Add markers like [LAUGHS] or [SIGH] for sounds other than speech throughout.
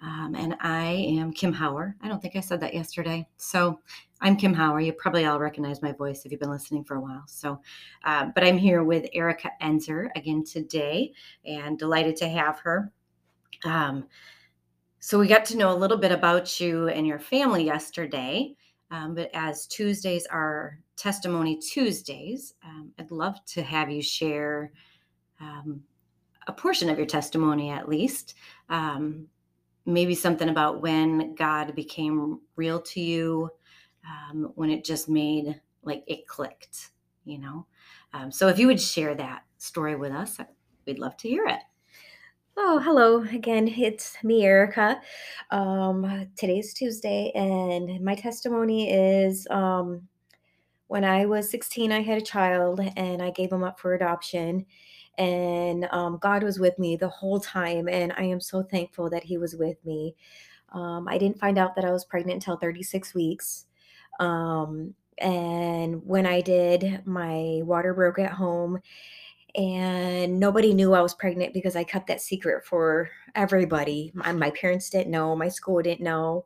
um, and I am Kim Hauer. I don't think I said that yesterday. So I'm Kim Hauer. You probably all recognize my voice if you've been listening for a while. So, uh, but I'm here with Erica Enzer again today, and delighted to have her. Um, so we got to know a little bit about you and your family yesterday. Um, but as Tuesdays are Testimony Tuesdays, um, I'd love to have you share um, a portion of your testimony at least. Um, maybe something about when God became real to you, um, when it just made like it clicked, you know. Um, so if you would share that story with us, we'd love to hear it. Oh, hello again. It's me, Erica. Um, today's Tuesday, and my testimony is um, when I was 16, I had a child and I gave him up for adoption. And um, God was with me the whole time, and I am so thankful that He was with me. Um, I didn't find out that I was pregnant until 36 weeks. Um, and when I did, my water broke at home, and nobody knew I was pregnant because I kept that secret for everybody. My, my parents didn't know, my school didn't know.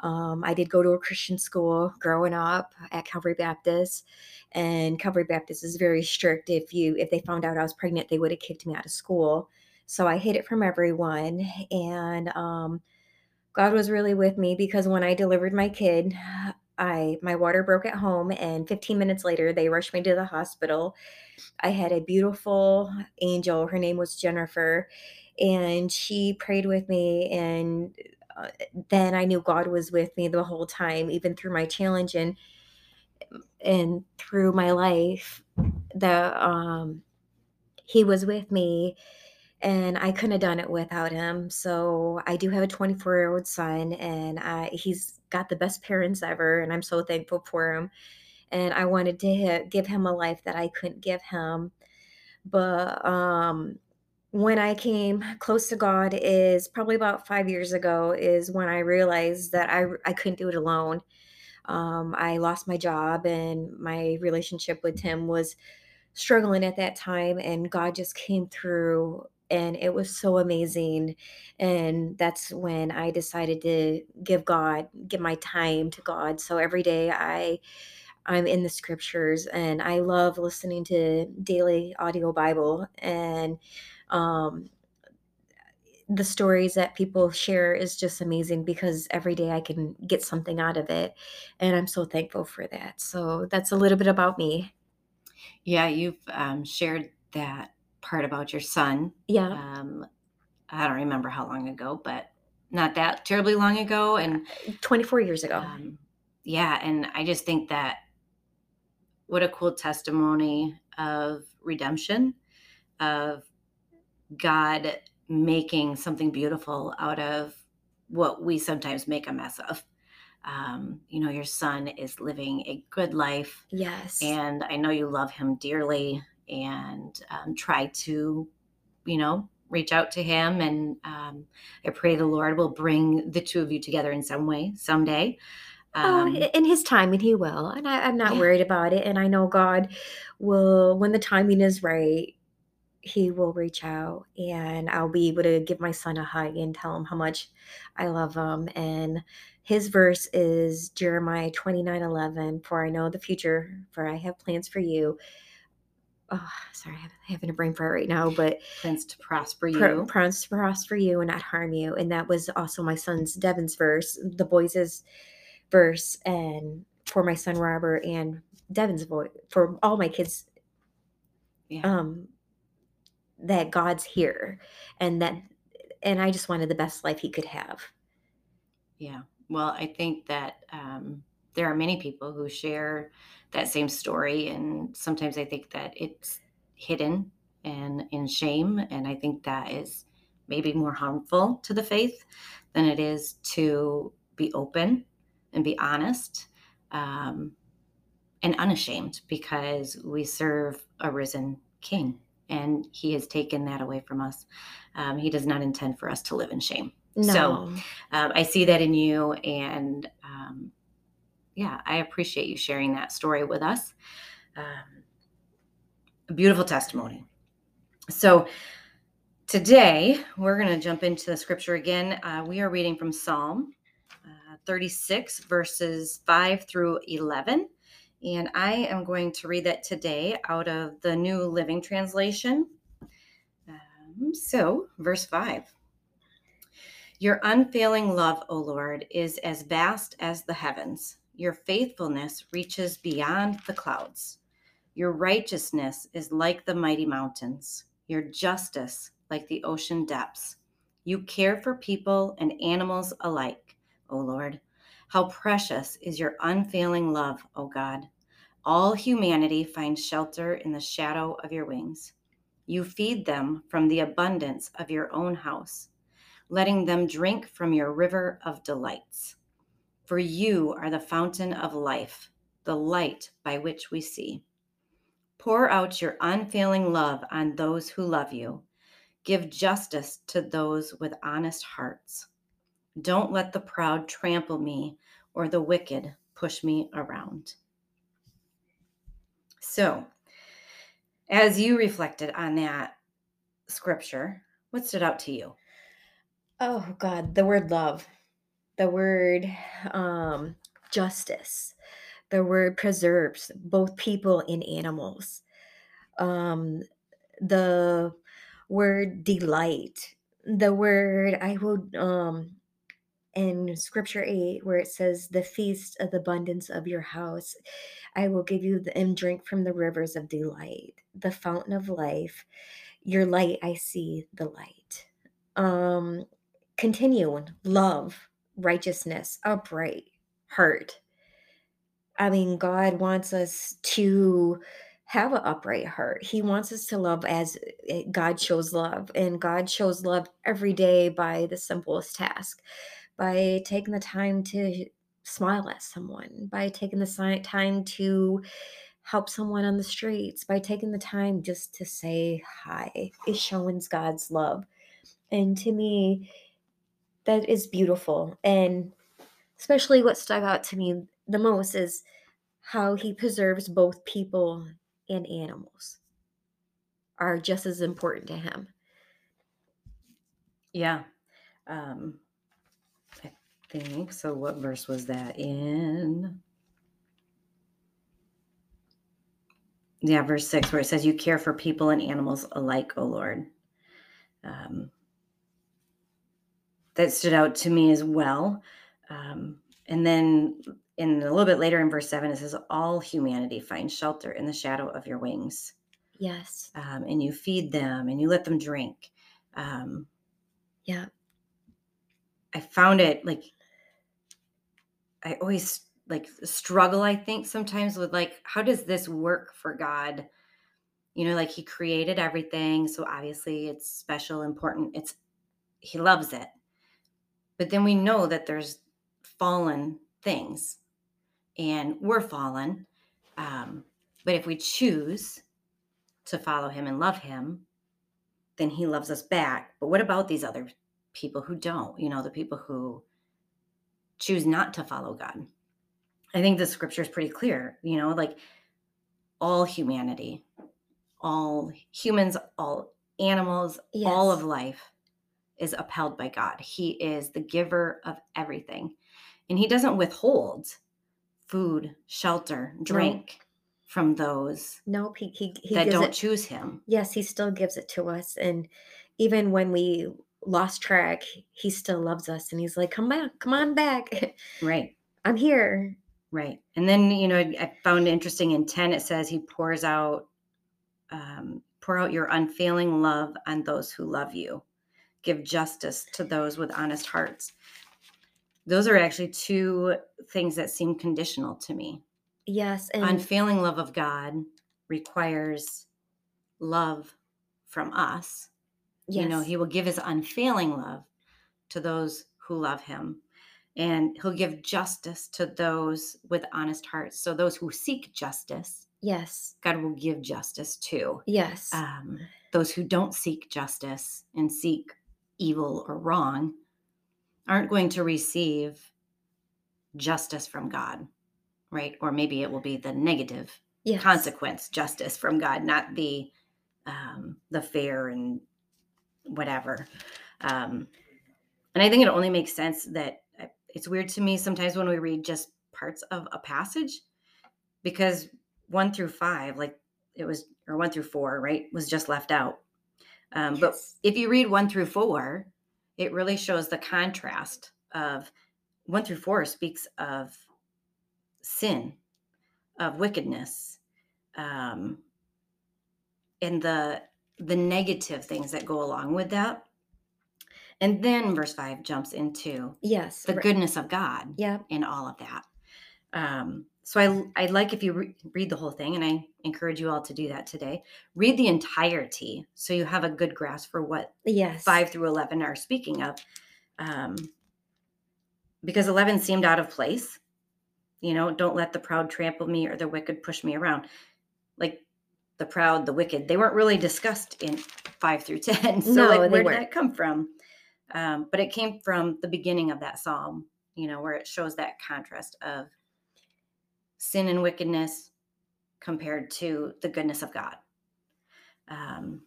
Um, I did go to a Christian school growing up at Calvary Baptist, and Calvary Baptist is very strict. If you if they found out I was pregnant, they would have kicked me out of school. So I hid it from everyone, and um, God was really with me because when I delivered my kid, I my water broke at home and 15 minutes later they rushed me to the hospital. I had a beautiful angel. Her name was Jennifer and she prayed with me and then I knew God was with me the whole time even through my challenge and and through my life the um he was with me and I couldn't have done it without him. So I do have a 24 year old son, and I, he's got the best parents ever, and I'm so thankful for him. And I wanted to give him a life that I couldn't give him. But um, when I came close to God is probably about five years ago, is when I realized that I, I couldn't do it alone. Um, I lost my job, and my relationship with him was struggling at that time, and God just came through and it was so amazing and that's when i decided to give god give my time to god so every day i i'm in the scriptures and i love listening to daily audio bible and um the stories that people share is just amazing because every day I can get something out of it. And I'm so thankful for that. So that's a little bit about me. Yeah, you've um, shared that part about your son. Yeah. Um, I don't remember how long ago, but not that terribly long ago. And uh, 24 years ago. Um, yeah. And I just think that what a cool testimony of redemption, of God making something beautiful out of what we sometimes make a mess of. Um, you know, your son is living a good life. Yes. And I know you love him dearly and um, try to, you know, reach out to him. And um, I pray the Lord will bring the two of you together in some way someday. Oh, um, oh, in His time, and He will. And I, am not yeah. worried about it. And I know God will, when the timing is right, He will reach out, and I'll be able to give my son a hug and tell him how much I love him. And his verse is Jeremiah 29 11. For I know the future, for I have plans for you oh, sorry, I'm having a brain fart right now, but plans to prosper you, plans to prosper you and not harm you. And that was also my son's Devin's verse, the boys' verse, and for my son Robert and Devin's voice for all my kids. Yeah. Um, that God's here, and that, and I just wanted the best life he could have. Yeah. Well, I think that um, there are many people who share that same story and sometimes i think that it's hidden and in shame and i think that is maybe more harmful to the faith than it is to be open and be honest um, and unashamed because we serve a risen king and he has taken that away from us. Um, he does not intend for us to live in shame. No. So um, I see that in you. And um, yeah, I appreciate you sharing that story with us. Um, a beautiful testimony. So today we're going to jump into the scripture again. Uh, we are reading from Psalm uh, 36, verses 5 through 11. And I am going to read that today out of the New Living Translation. Um, so, verse 5 Your unfailing love, O Lord, is as vast as the heavens. Your faithfulness reaches beyond the clouds. Your righteousness is like the mighty mountains, your justice like the ocean depths. You care for people and animals alike, O Lord. How precious is your unfailing love, O God. All humanity finds shelter in the shadow of your wings. You feed them from the abundance of your own house, letting them drink from your river of delights. For you are the fountain of life, the light by which we see. Pour out your unfailing love on those who love you. Give justice to those with honest hearts. Don't let the proud trample me or the wicked push me around. So, as you reflected on that scripture, what stood out to you? Oh God, the word love, the word um, justice, the word preserves both people and animals. Um, the word delight, the word I will um in scripture 8 where it says the feast of the abundance of your house i will give you the, and drink from the rivers of delight the fountain of life. Your light i see the light. Um continue love righteousness upright heart. I mean god wants us to have an upright heart. He wants us to love as eh, god shows love and god shows love every day by the simplest task by taking the time to smile at someone, by taking the time to help someone on the streets, by taking the time just to say hi, is showing God's love. And to me, that is beautiful. And especially what stuck out to me the most is how he preserves both people and animals are just as important to him. Yeah. Um, think. So, what verse was that in? Yeah, verse six, where it says, You care for people and animals alike, O Lord. Um, that stood out to me as well. Um, and then in a little bit later in verse seven, it says, All humanity finds shelter in the shadow of your wings. Yes. Um, and you feed them and you let them drink. Um, yeah. I found it like I always like struggle, I think, sometimes with like, how does this work for God? You know, like he created everything. So obviously it's special, important. It's, he loves it. But then we know that there's fallen things and we're fallen. Um, but if we choose to follow him and love him, then he loves us back. But what about these other people who don't? You know, the people who choose not to follow God. I think the scripture is pretty clear, you know, like all humanity, all humans, all animals, yes. all of life is upheld by God. He is the giver of everything. And he doesn't withhold food, shelter, drink no. from those nope, he, he, he that don't it, choose him. Yes, he still gives it to us. And even when we lost track, he still loves us and he's like, come back, come on back. Right. [LAUGHS] I'm here. Right. And then, you know, I found interesting in 10, it says he pours out, um, pour out your unfailing love on those who love you. Give justice to those with honest hearts. Those are actually two things that seem conditional to me. Yes. And unfailing love of God requires love from us Yes. You know, he will give his unfailing love to those who love him. and he'll give justice to those with honest hearts. So those who seek justice, Yes. God will give justice to. Yes. Um, those who don't seek justice and seek evil or wrong aren't going to receive justice from God, right? Or maybe it will be the negative yes. consequence justice from God, not the um, the fair and whatever. Um, and I think it only makes sense that uh, it's weird to me sometimes when we read just parts of a passage because one through five, like it was, or one through four, right, was just left out. Um, But if you read one through four, it really shows the contrast of one through four speaks of sin, of wickedness, um, and the the negative things that go along with that. And then verse five jumps into Yes. the right. goodness of God Yep. in all of that. Um, so I I like if you re- read the whole thing, and I encourage you all to do that today. Read the entirety so you have a good grasp for what Yes. five through eleven are speaking of. Um, because eleven seemed out of place. You know, don't let the proud trample me or the wicked push me around. Like the proud, the wicked, they weren't really discussed in five through [LAUGHS] ten. So No, like, where did weren't. that come from? Um, but it came from the beginning of that psalm. You know, where it shows that contrast of sin and wickedness compared to the goodness of God. Um,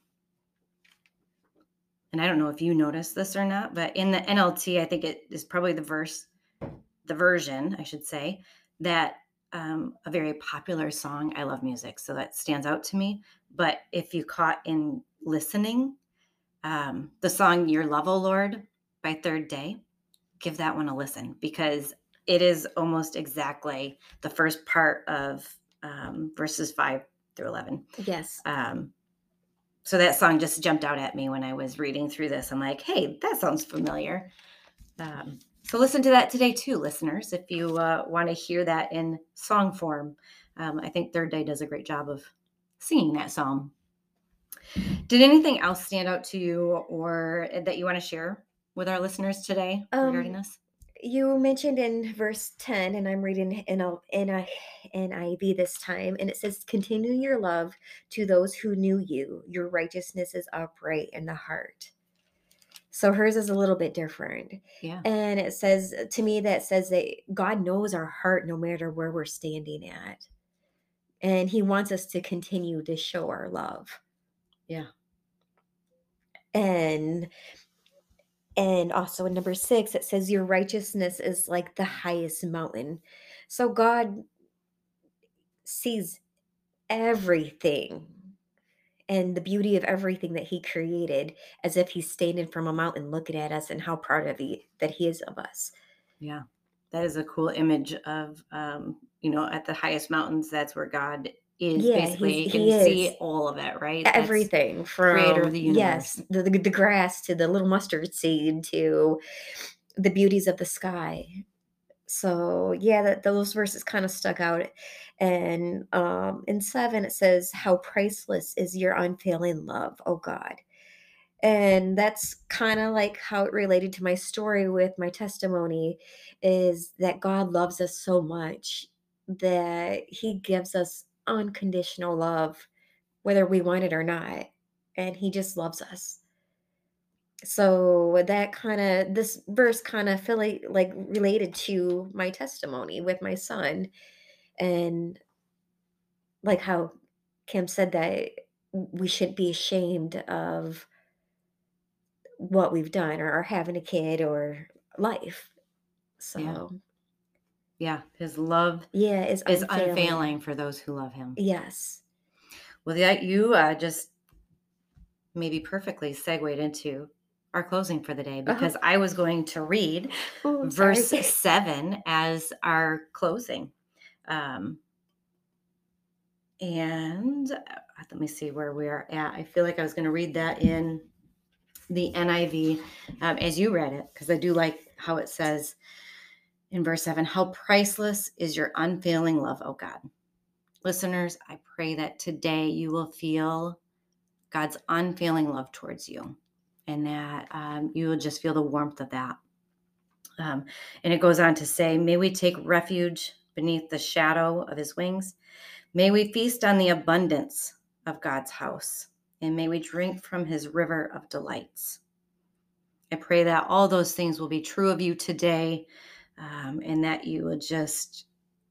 and I don't know if you noticed this or not, but in the NLT, I think it is probably the verse, the version, I should say, that um, a very popular song. I love music, so that stands out to me. But if you caught in listening, um, the song Your Love, O Lord by Third Day, give that one a listen because it is almost exactly the first part of um, verses 5 through 11. Yes. Um, so that song just jumped out at me when I was reading through this. I'm like, hey, that sounds familiar. Um, so listen to that today too, listeners, if you uh, want to hear that in song form. Um, I think Third Day does a great job of singing that song. Did anything else stand out to you or that you want to share with our listeners today regarding Um, this? You mentioned in verse 10, and I'm reading in a, in a NIV this time, and it says, Continue your love to those who knew you. Your righteousness is upright in the heart. So hers is a little bit different. Yeah. And it says, uh, to me, that says that God knows our heart no matter where we're standing at. And he wants us to continue to show our love. Yeah. And and also in number six, it says, Your righteousness is like the highest mountain. So God sees everything and the beauty of everything that He created as if He's standing from a mountain looking at us and how proud of He that He is of us. Yeah, that is a cool image of, um, you know, at the highest mountains, that's where God is. Yeah, basically, you can see all of it, right? That's- Everything from creator of the yes, the, the the grass to the little mustard seed to the beauties of the sky. So yeah, that those verses kind of stuck out. And um in seven it says, How priceless is your unfailing love, oh God. And that's kind of like how it related to my story with my testimony is that God loves us so much that he gives us unconditional love, whether we want it or not. And he just loves us. So that kind of this verse kind of feel like, like related to my testimony with my son and like how Kim said that we shouldn't be ashamed of what we've done or, or having a kid or life. So Yeah. yeah, yeah, his love it's is is unfailing for those who love him. Yes. Well, that you uh, just maybe perfectly segued into our closing for the day Uh-huh. because I was going to read Oh, I'm sorry. verse seven as our closing. Um, and uh, let me see where we are at. I feel like I was going to read that in the NIV um, as you read it, because I do like how it says in verse seven, How priceless is your unfailing love, oh God. Listeners, I pray that today you will feel God's unfailing love towards you and that um, you will just feel the warmth of that. Um, and it goes on to say, May we take refuge beneath the shadow of his wings. May we feast on the abundance of God's house, and may we drink from his river of delights. I pray that all those things will be true of you today um, and that you will just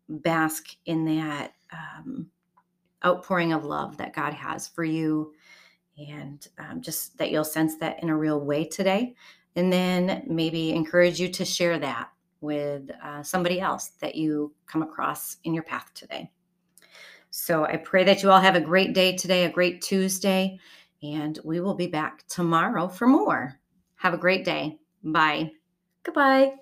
bask in that um, outpouring of love that God has for you. And um, just that you'll sense that in a real way today. And then maybe encourage you to share that with uh, somebody else that you come across in your path today. So I pray that you all have a great day today, a great Tuesday, and we will be back tomorrow for more. Have a great day. Bye. Goodbye.